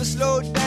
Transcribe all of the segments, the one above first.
never slowed down.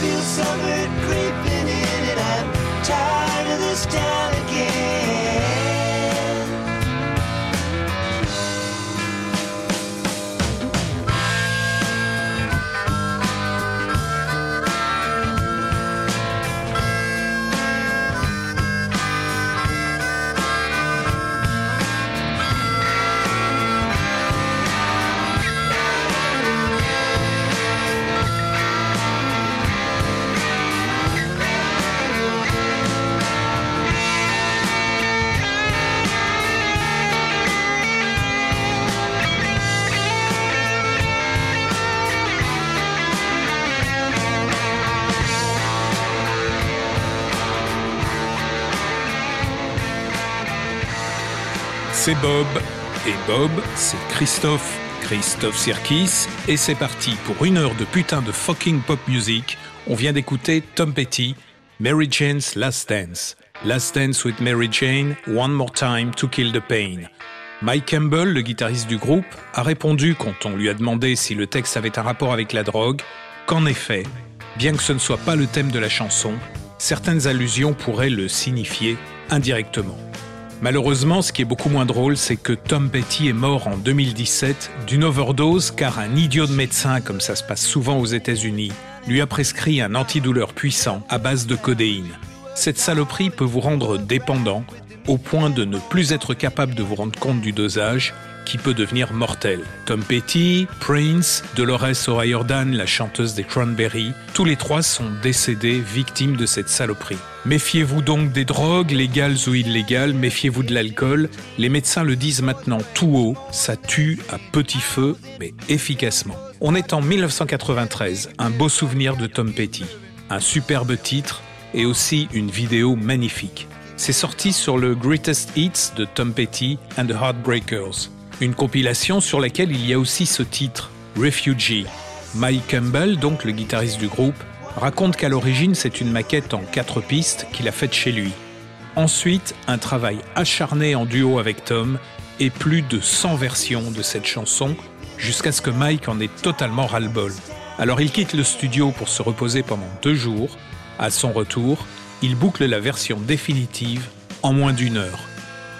feel something creeping in, and I'm tired of this town. Bob. Et Bob, c'est Christophe, Christophe Sirkis. Et c'est parti pour une heure de putain de fucking pop music. On vient d'écouter Tom Petty, Mary Jane's Last Dance. Last Dance with Mary Jane, One More Time to Kill the Pain. Mike Campbell, le guitariste du groupe, a répondu quand on lui a demandé si le texte avait un rapport avec la drogue, qu'en effet, bien que ce ne soit pas le thème de la chanson, certaines allusions pourraient le signifier indirectement. Malheureusement, ce qui est beaucoup moins drôle, c'est que Tom Petty est mort en 2017 d'une overdose car un idiot de médecin, comme ça se passe souvent aux États-Unis, lui a prescrit un antidouleur puissant à base de codéine. Cette saloperie peut vous rendre dépendant au point de ne plus être capable de vous rendre compte du dosage qui peut devenir mortel. Tom Petty, Prince, Dolores O'Riordan, la chanteuse des Cranberries, tous les trois sont décédés victimes de cette saloperie. Méfiez-vous donc des drogues, légales ou illégales, méfiez-vous de l'alcool. Les médecins le disent maintenant tout haut, ça tue à petit feu, mais efficacement. On est en 1993, un beau souvenir de Tom Petty, un superbe titre et aussi une vidéo magnifique. C'est sorti sur le Greatest Hits de Tom Petty and the Heartbreakers une compilation sur laquelle il y a aussi ce titre, Refugee. Mike Campbell, donc le guitariste du groupe, raconte qu'à l'origine c'est une maquette en quatre pistes qu'il a faite chez lui. Ensuite, un travail acharné en duo avec Tom et plus de 100 versions de cette chanson jusqu'à ce que Mike en ait totalement ras-le-bol. Alors il quitte le studio pour se reposer pendant deux jours. À son retour, il boucle la version définitive en moins d'une heure.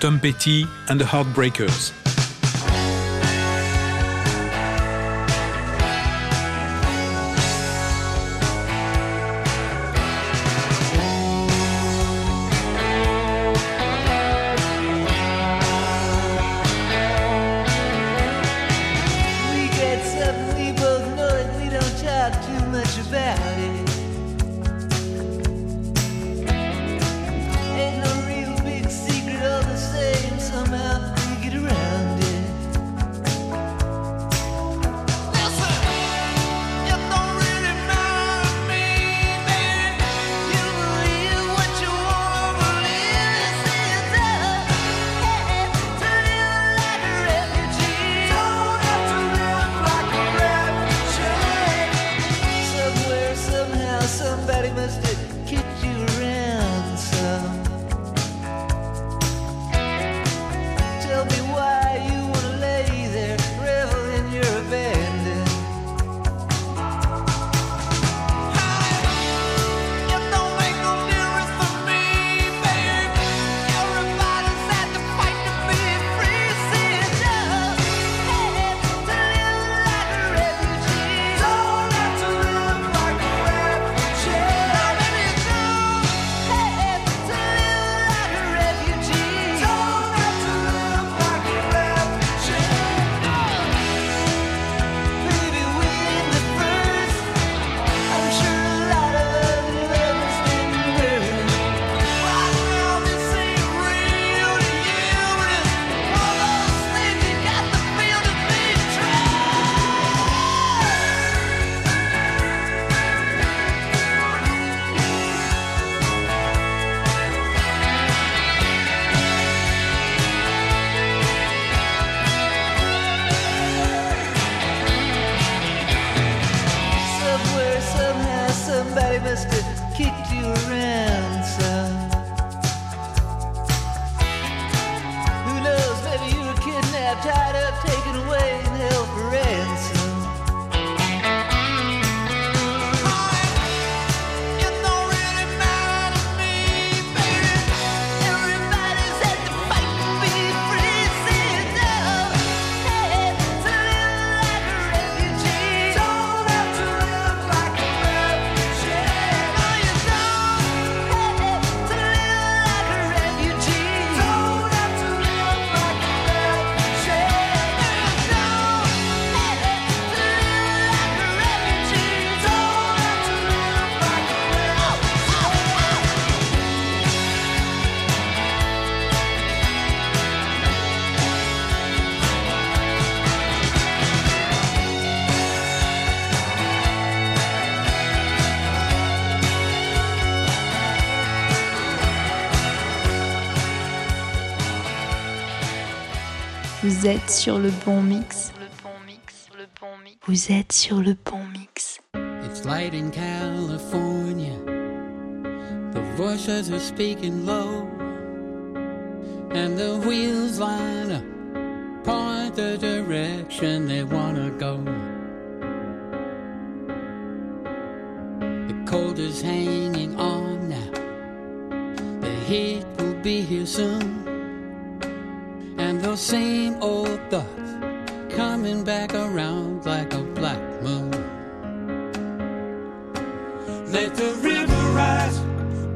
Tom Petty and the Heartbreakers. Vous êtes sur le bon mix. le bon mix le bon mix Vous êtes sur le bon mix. It's light in California. The voices are speaking low. And the wheels line up. Point the direction they wanna go. The cold is hanging on now. The heat will be here soon. those same old thoughts coming back around like a black moon. Let the river rise,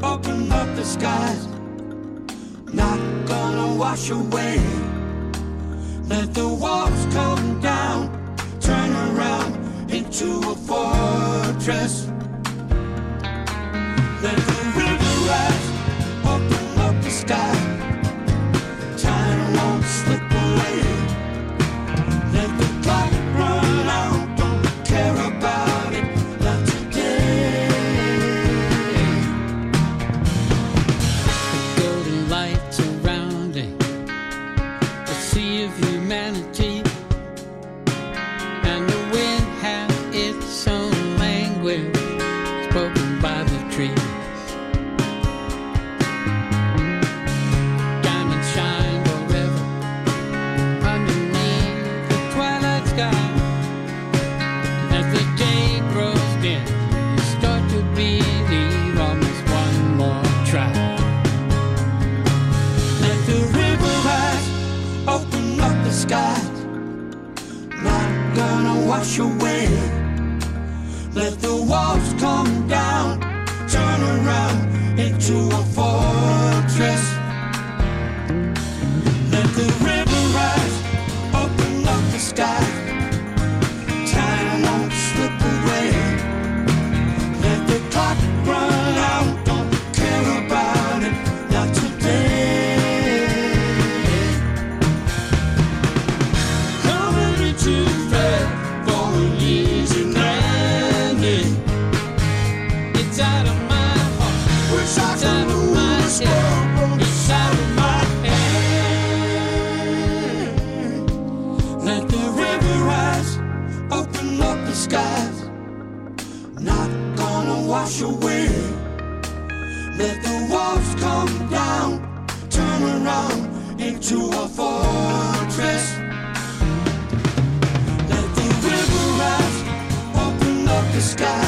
open up the skies, not gonna wash away. Let the walls come down, turn around into a fortress. Let wash away. Let the walls come to a fortress. Let the river rise, open up the sky.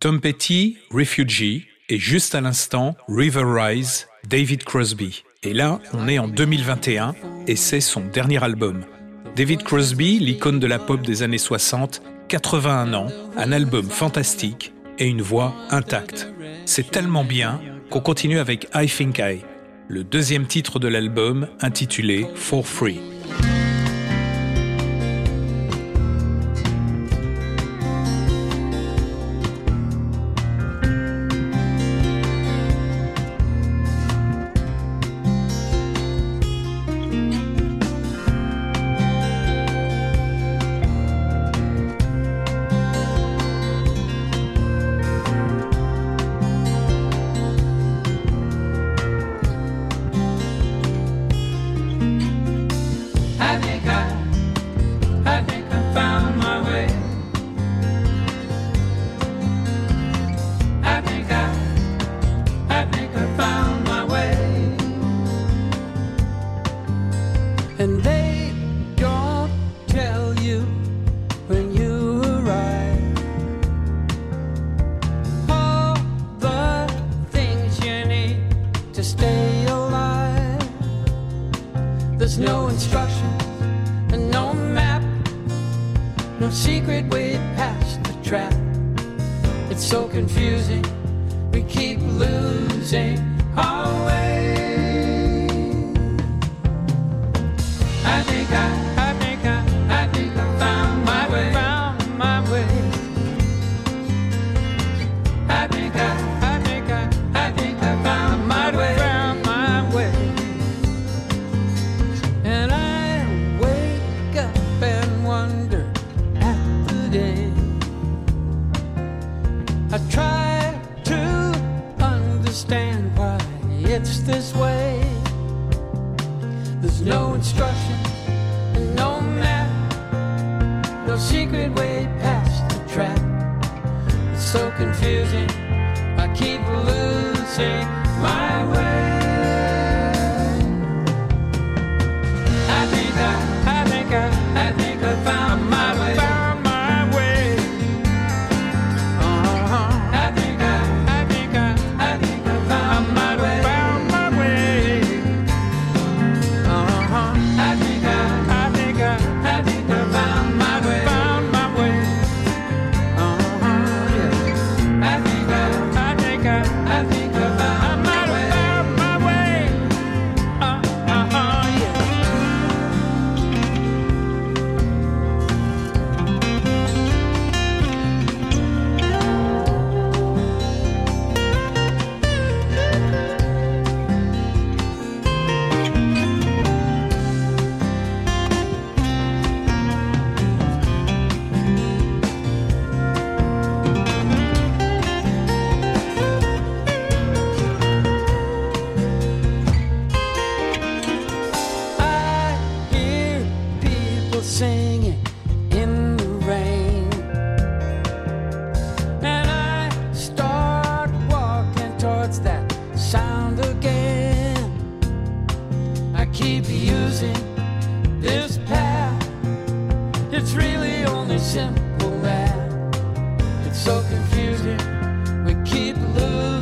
Tom Petty, Refugee, et juste à l'instant, River Rise, David Crosby. Et là, on est en 2021, et c'est son dernier album. David Crosby, l'icône de la pop des années 60, 81 ans, un album fantastique et une voix intacte. C'est tellement bien qu'on continue avec I Think I, le deuxième titre de l'album intitulé For Free. So confusing. We keep losing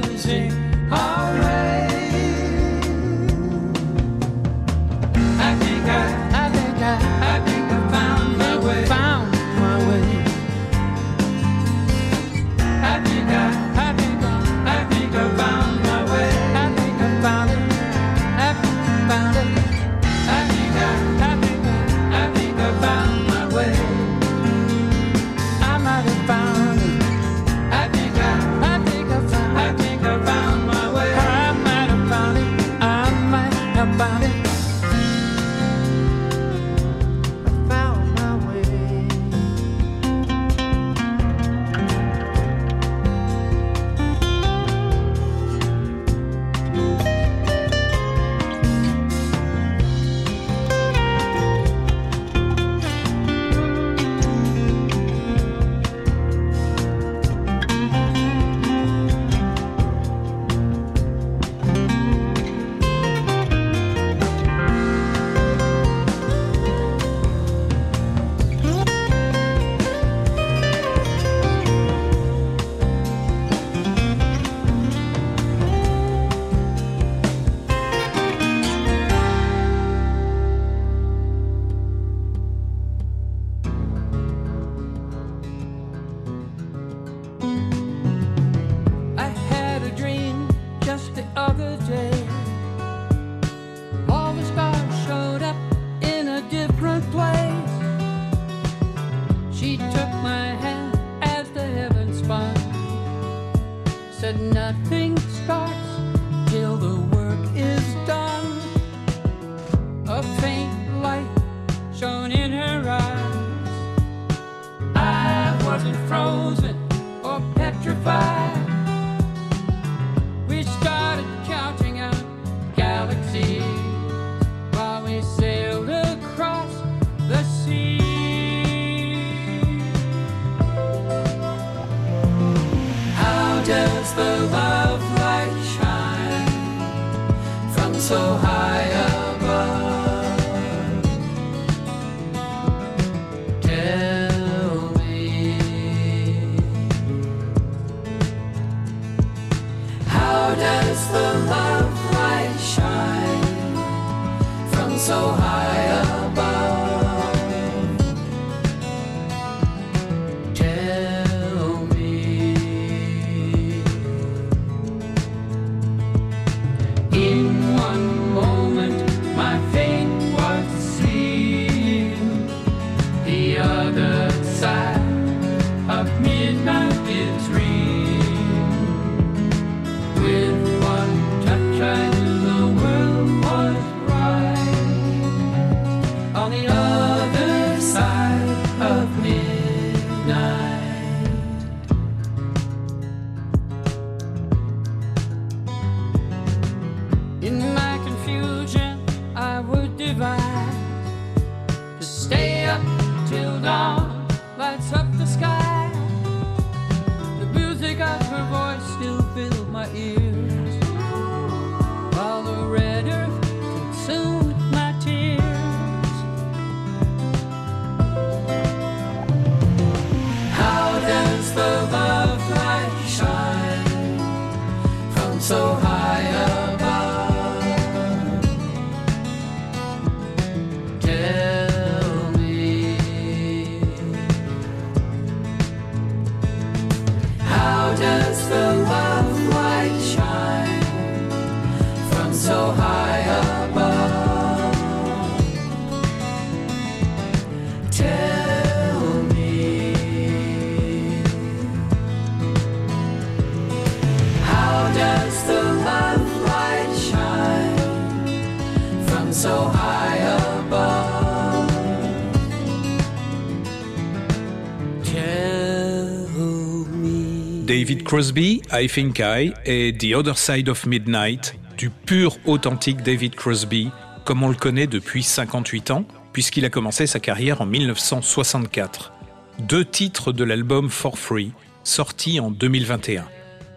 Crosby, I Think I et The Other Side of Midnight, du pur authentique David Crosby, comme on le connaît depuis 58 ans, puisqu'il a commencé sa carrière en 1964. Deux titres de l'album For Free, sorti en 2021.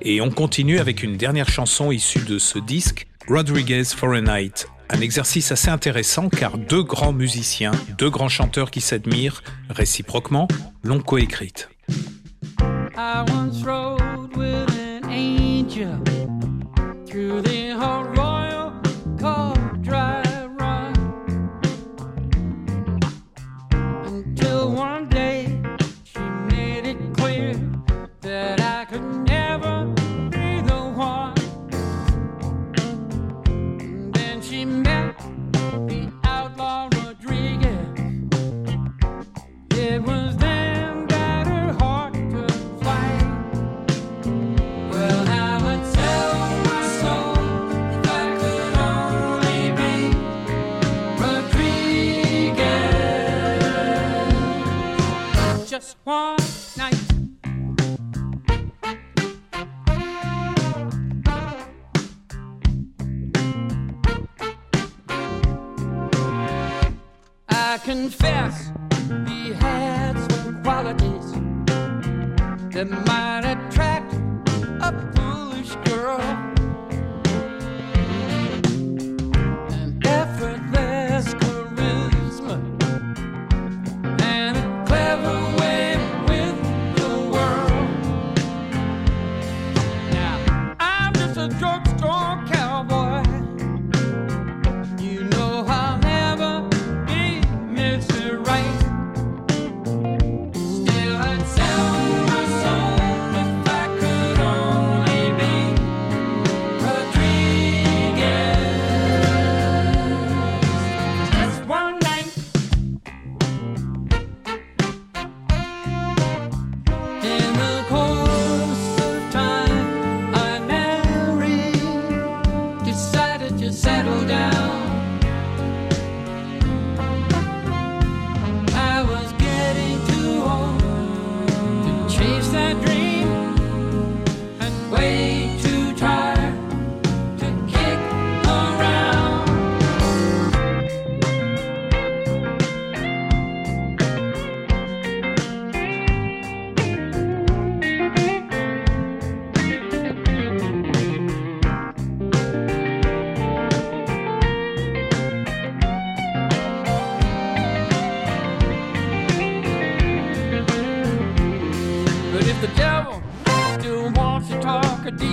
Et on continue avec une dernière chanson issue de ce disque, Rodriguez for a Night. Un exercice assez intéressant car deux grands musiciens, deux grands chanteurs qui s'admirent réciproquement, l'ont coécrite. you.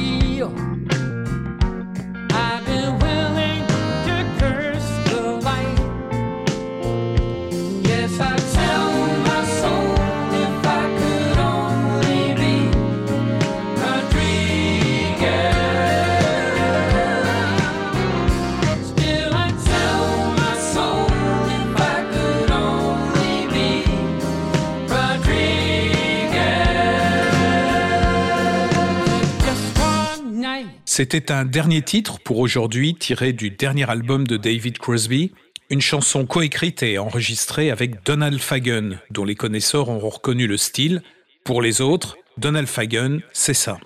いい。C'était un dernier titre pour aujourd'hui tiré du dernier album de David Crosby, une chanson coécrite et enregistrée avec Donald Fagen, dont les connaisseurs ont reconnu le style. Pour les autres, Donald Fagen, c'est ça.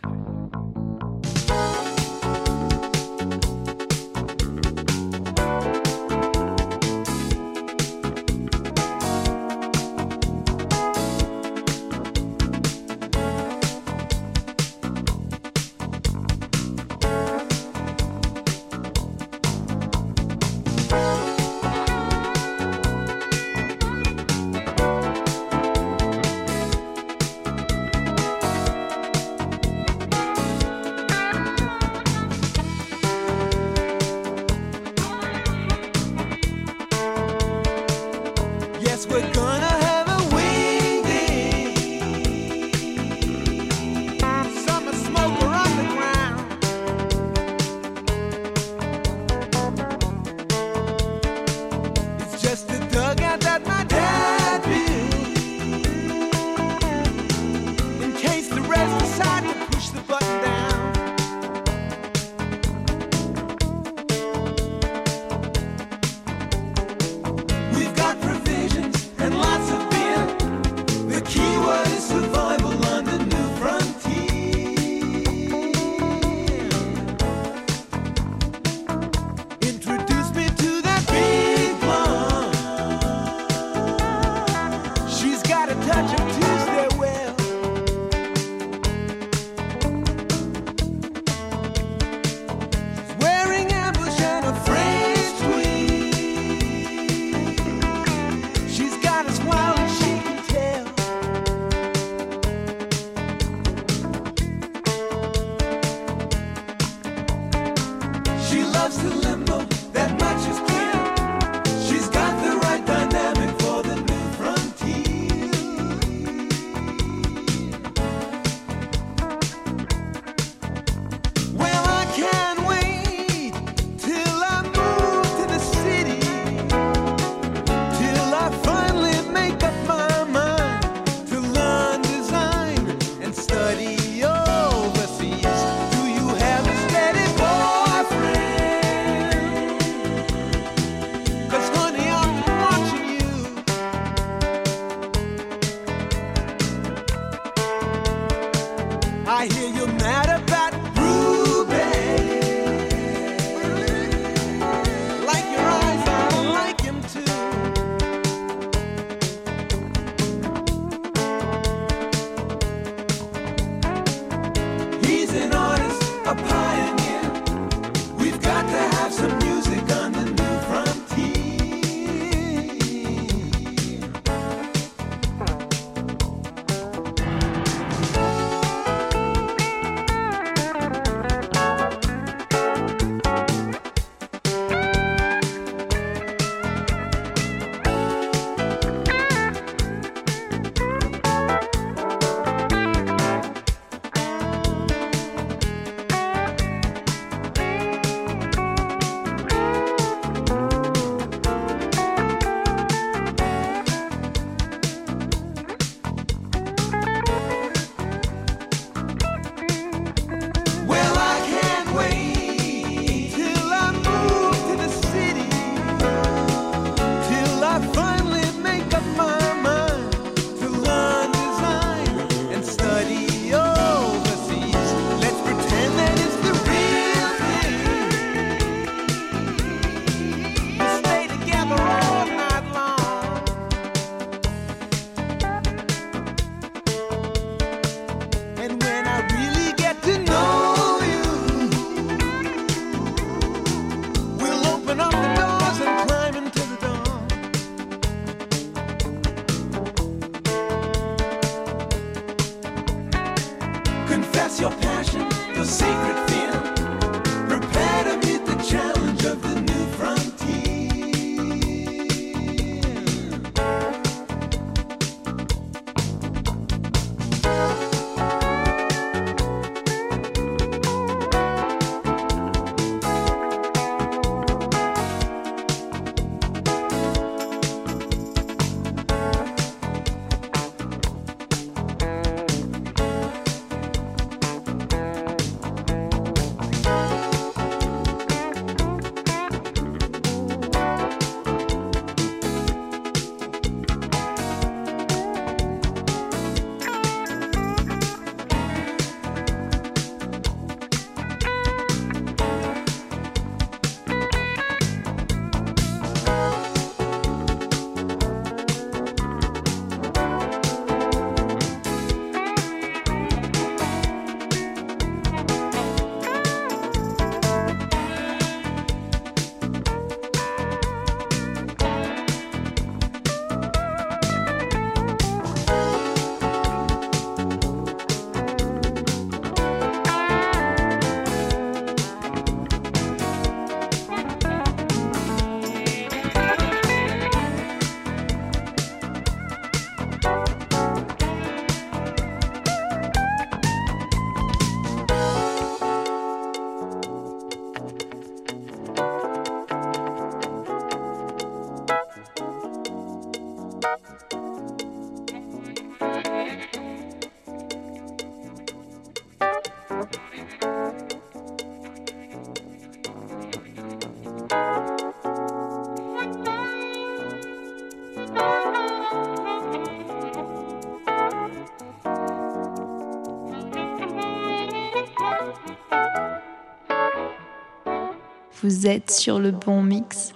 Vous êtes sur le bon mix.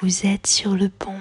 Vous êtes sur le bon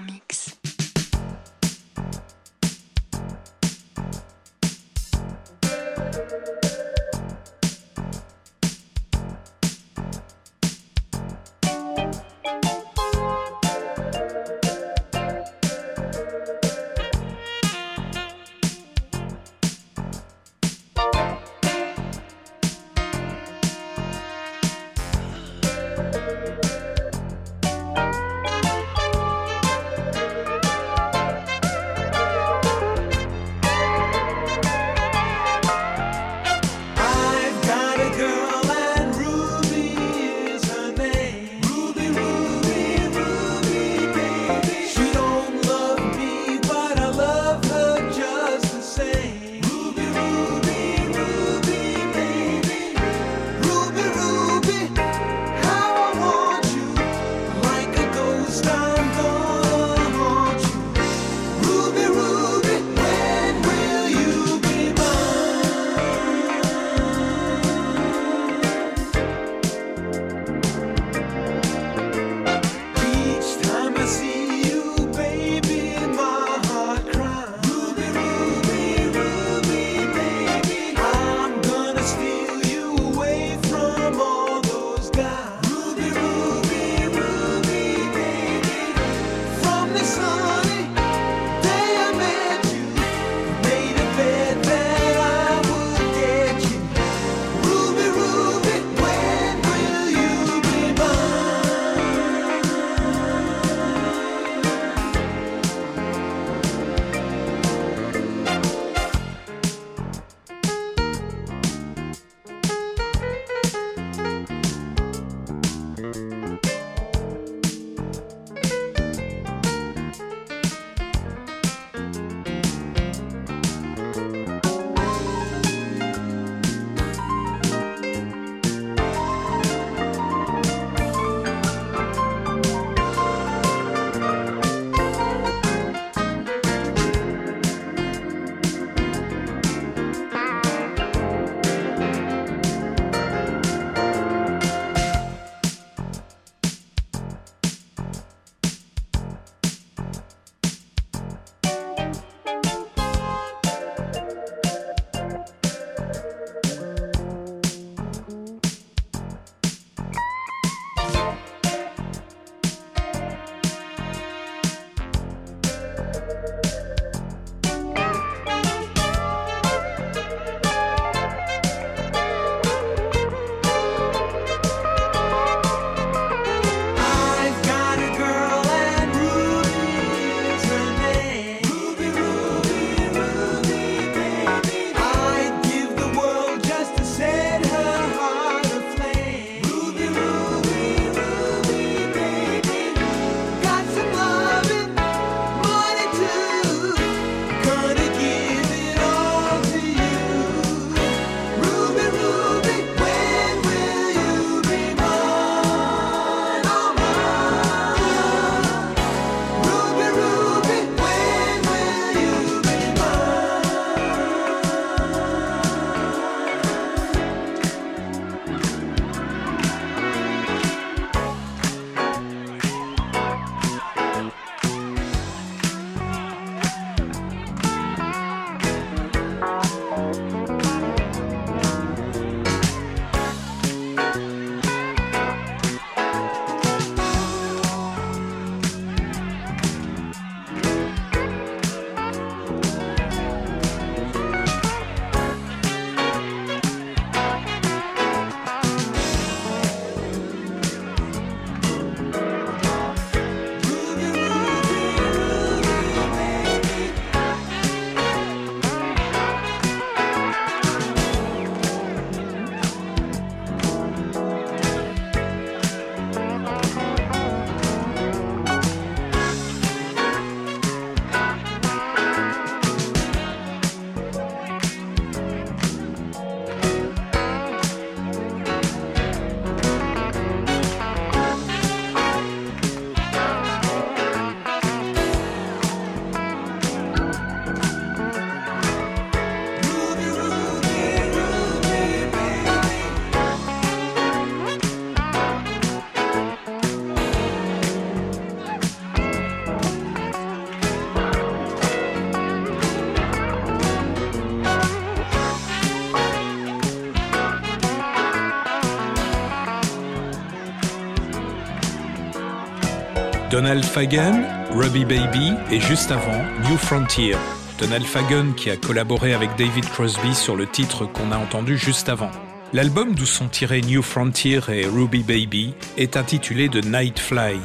Donald Fagan, Robbie Baby et juste avant New Frontier. Donald Fagan qui a collaboré avec David Crosby sur le titre qu'on a entendu juste avant. L'album d'où sont tirés New Frontier et Ruby Baby est intitulé The Night Fly,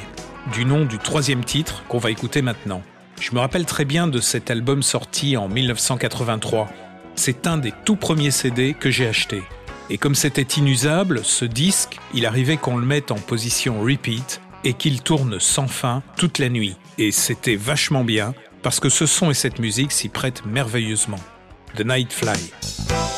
du nom du troisième titre qu'on va écouter maintenant. Je me rappelle très bien de cet album sorti en 1983. C'est un des tout premiers CD que j'ai acheté. Et comme c'était inusable, ce disque, il arrivait qu'on le mette en position repeat et qu'il tourne sans fin toute la nuit. Et c'était vachement bien parce que ce son et cette musique s'y prêtent merveilleusement. The Night Fly.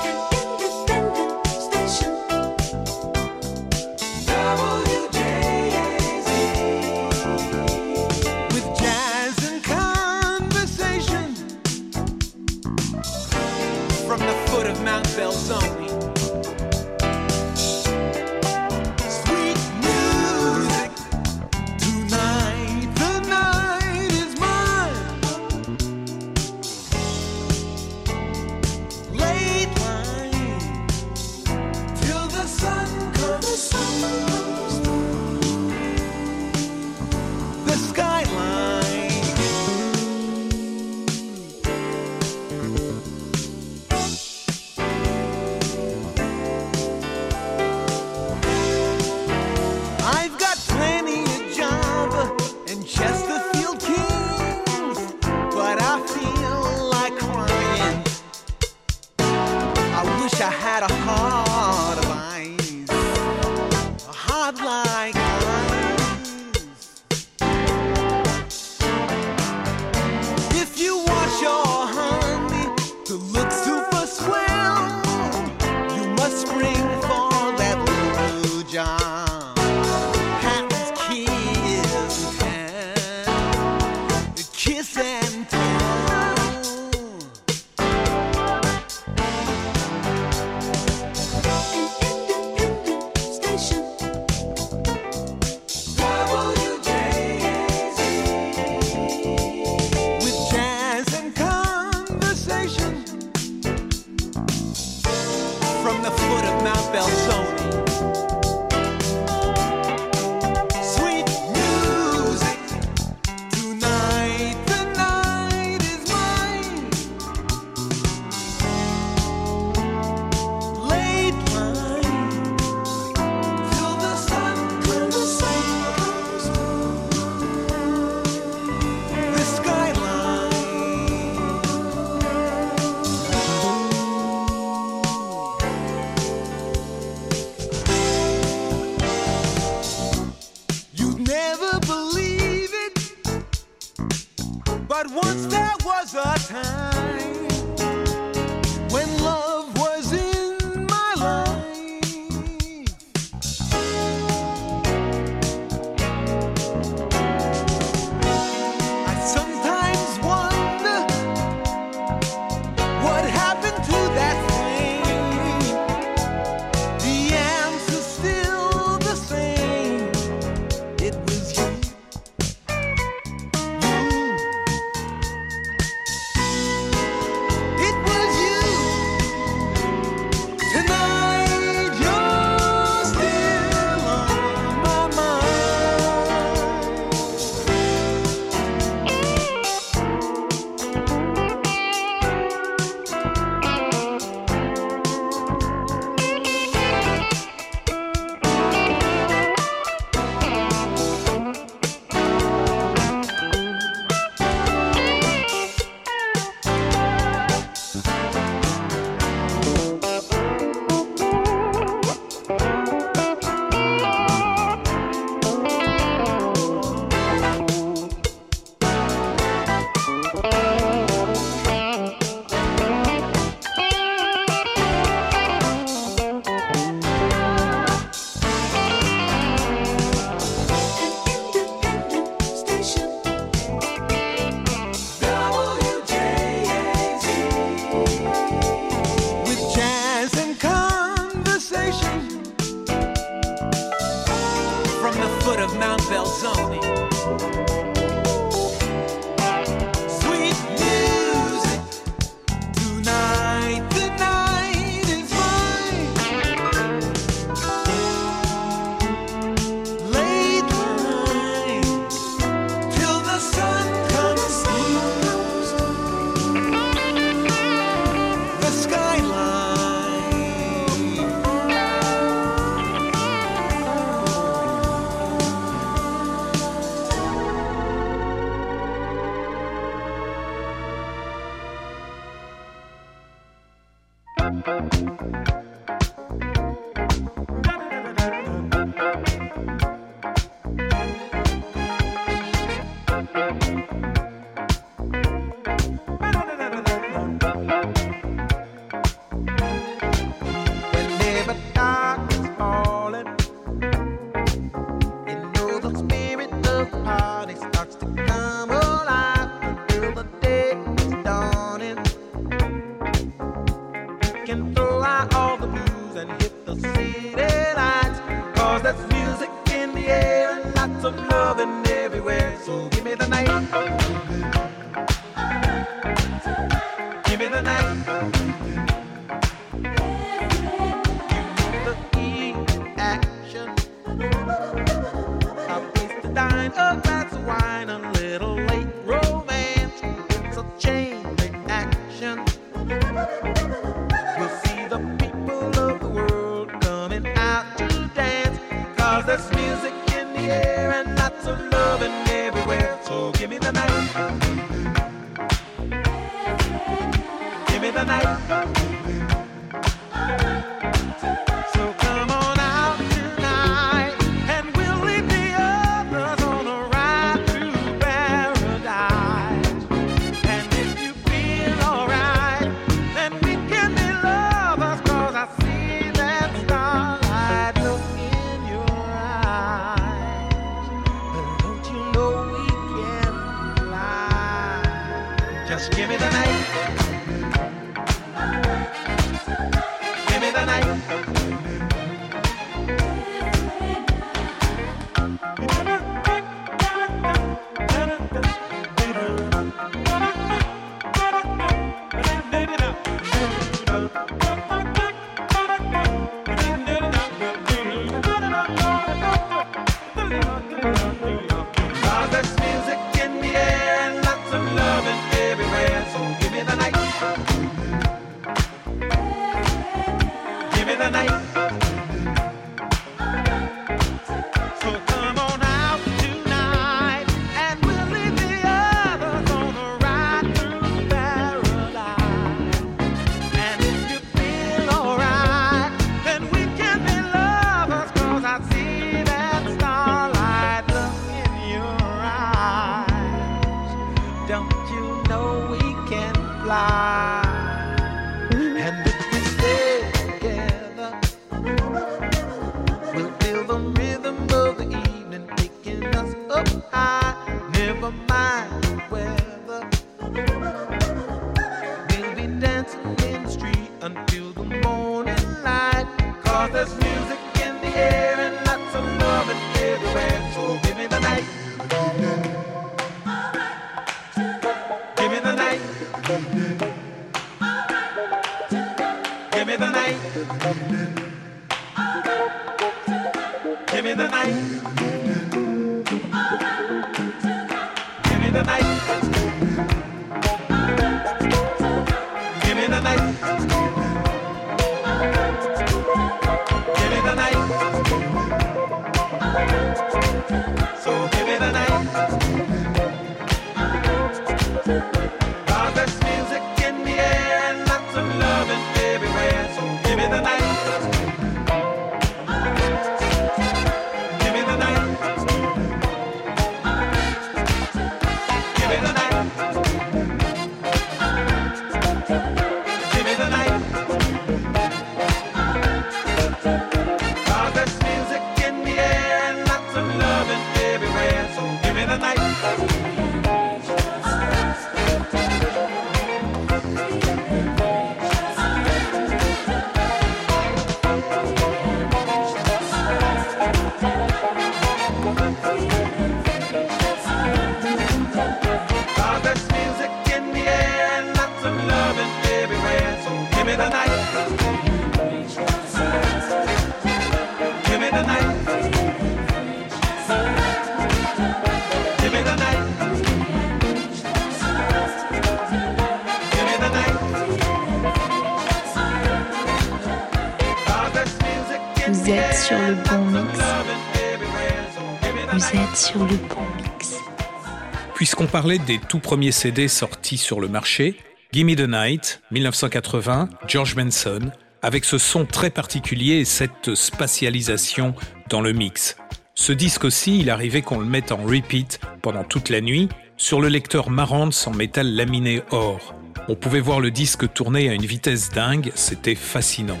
Parlait des tout premiers CD sortis sur le marché, Gimme the Night, 1980, George Benson, avec ce son très particulier et cette spatialisation dans le mix. Ce disque aussi, il arrivait qu'on le mette en repeat pendant toute la nuit sur le lecteur Marantz en métal laminé or. On pouvait voir le disque tourner à une vitesse dingue, c'était fascinant.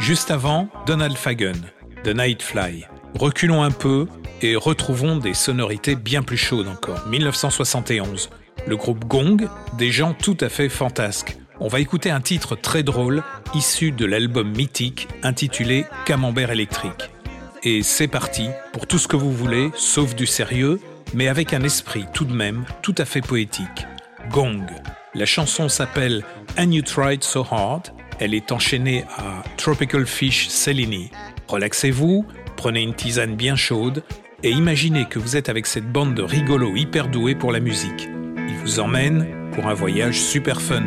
Juste avant, Donald Fagen, The Nightfly. Reculons un peu et retrouvons des sonorités bien plus chaudes encore. 1971. Le groupe Gong, des gens tout à fait fantasques. On va écouter un titre très drôle issu de l'album mythique intitulé Camembert électrique. Et c'est parti pour tout ce que vous voulez, sauf du sérieux, mais avec un esprit tout de même tout à fait poétique. Gong. La chanson s'appelle And You Tried So Hard. Elle est enchaînée à Tropical Fish Cellini. Relaxez-vous, prenez une tisane bien chaude et imaginez que vous êtes avec cette bande de rigolos hyper doués pour la musique. Ils vous emmènent pour un voyage super fun.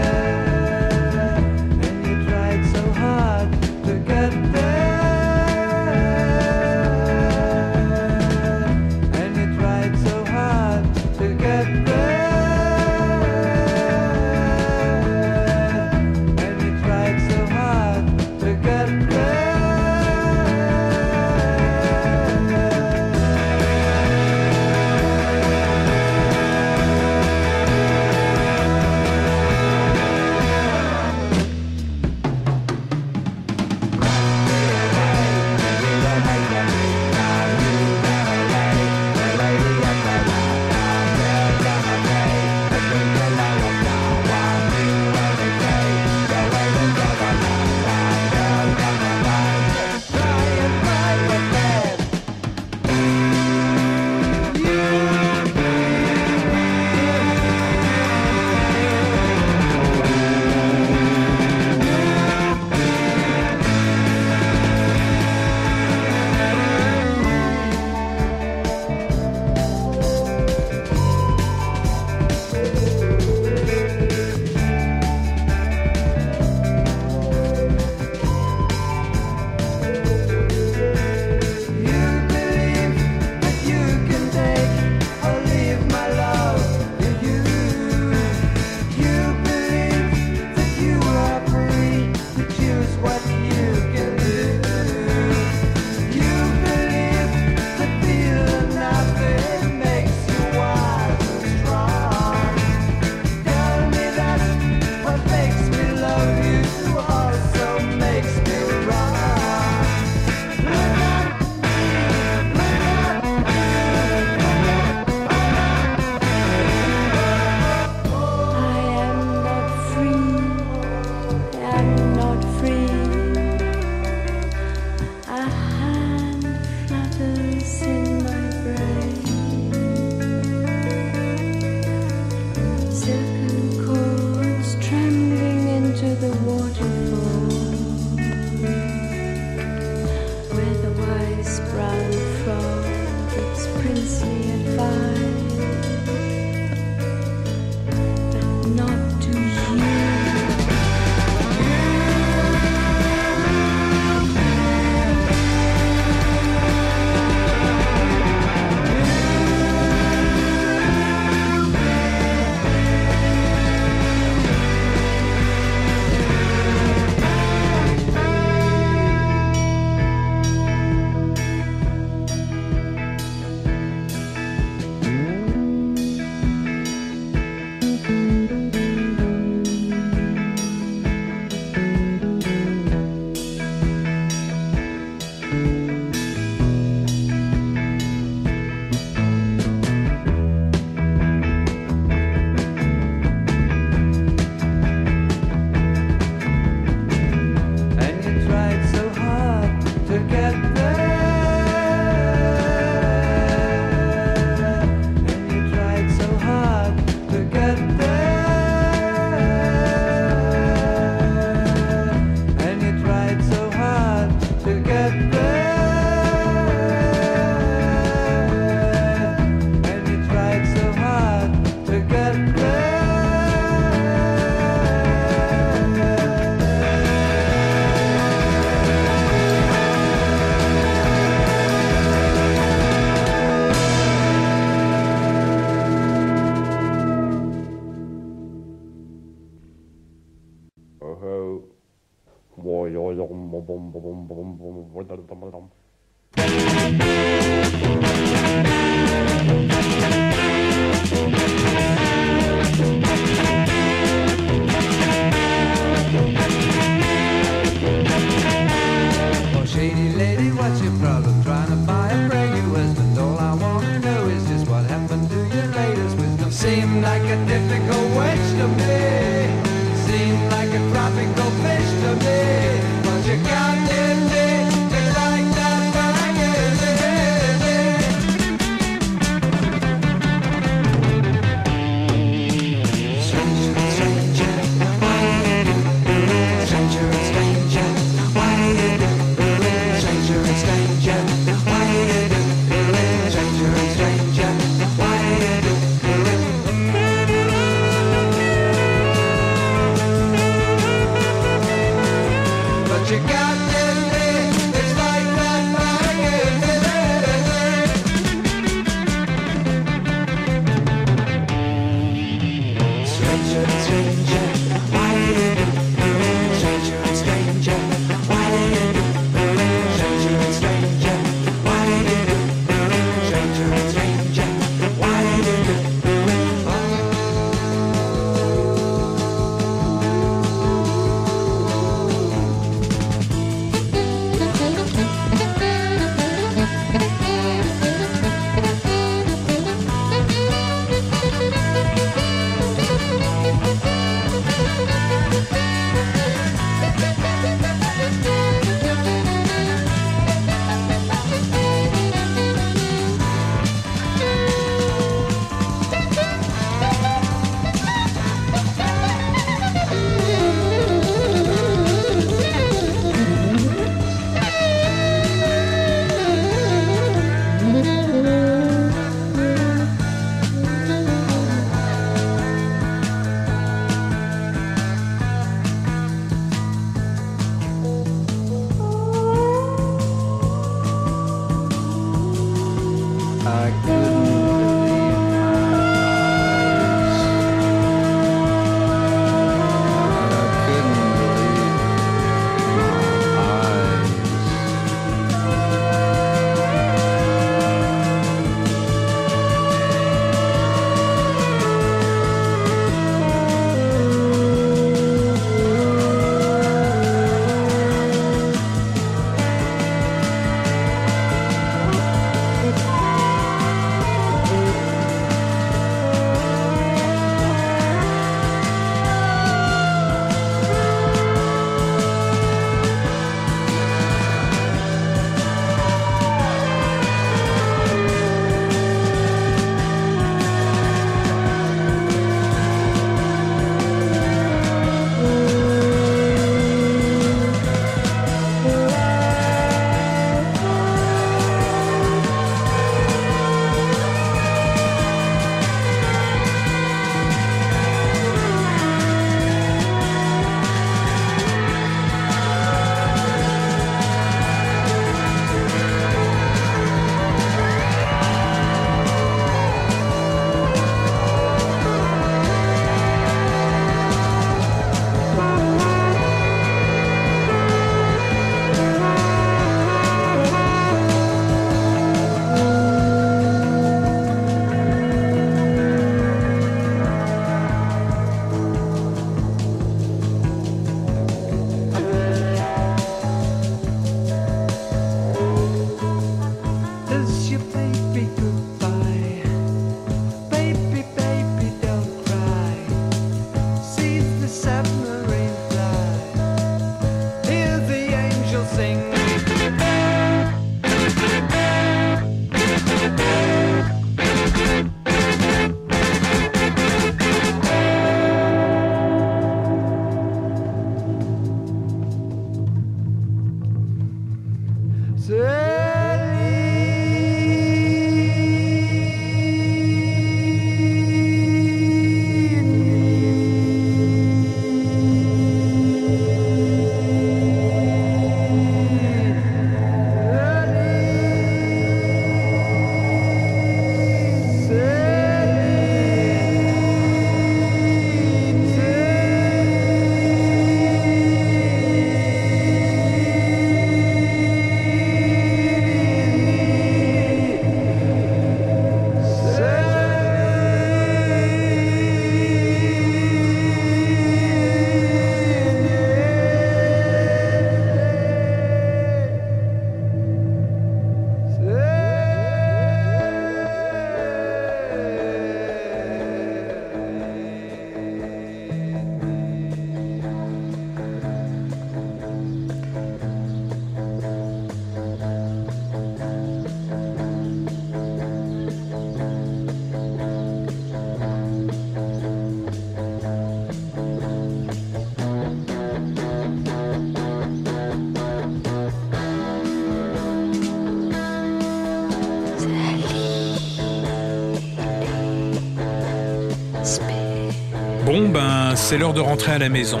C'est l'heure de rentrer à la maison.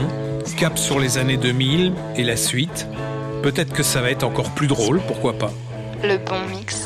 Cap sur les années 2000 et la suite. Peut-être que ça va être encore plus drôle, pourquoi pas. Le bon mix.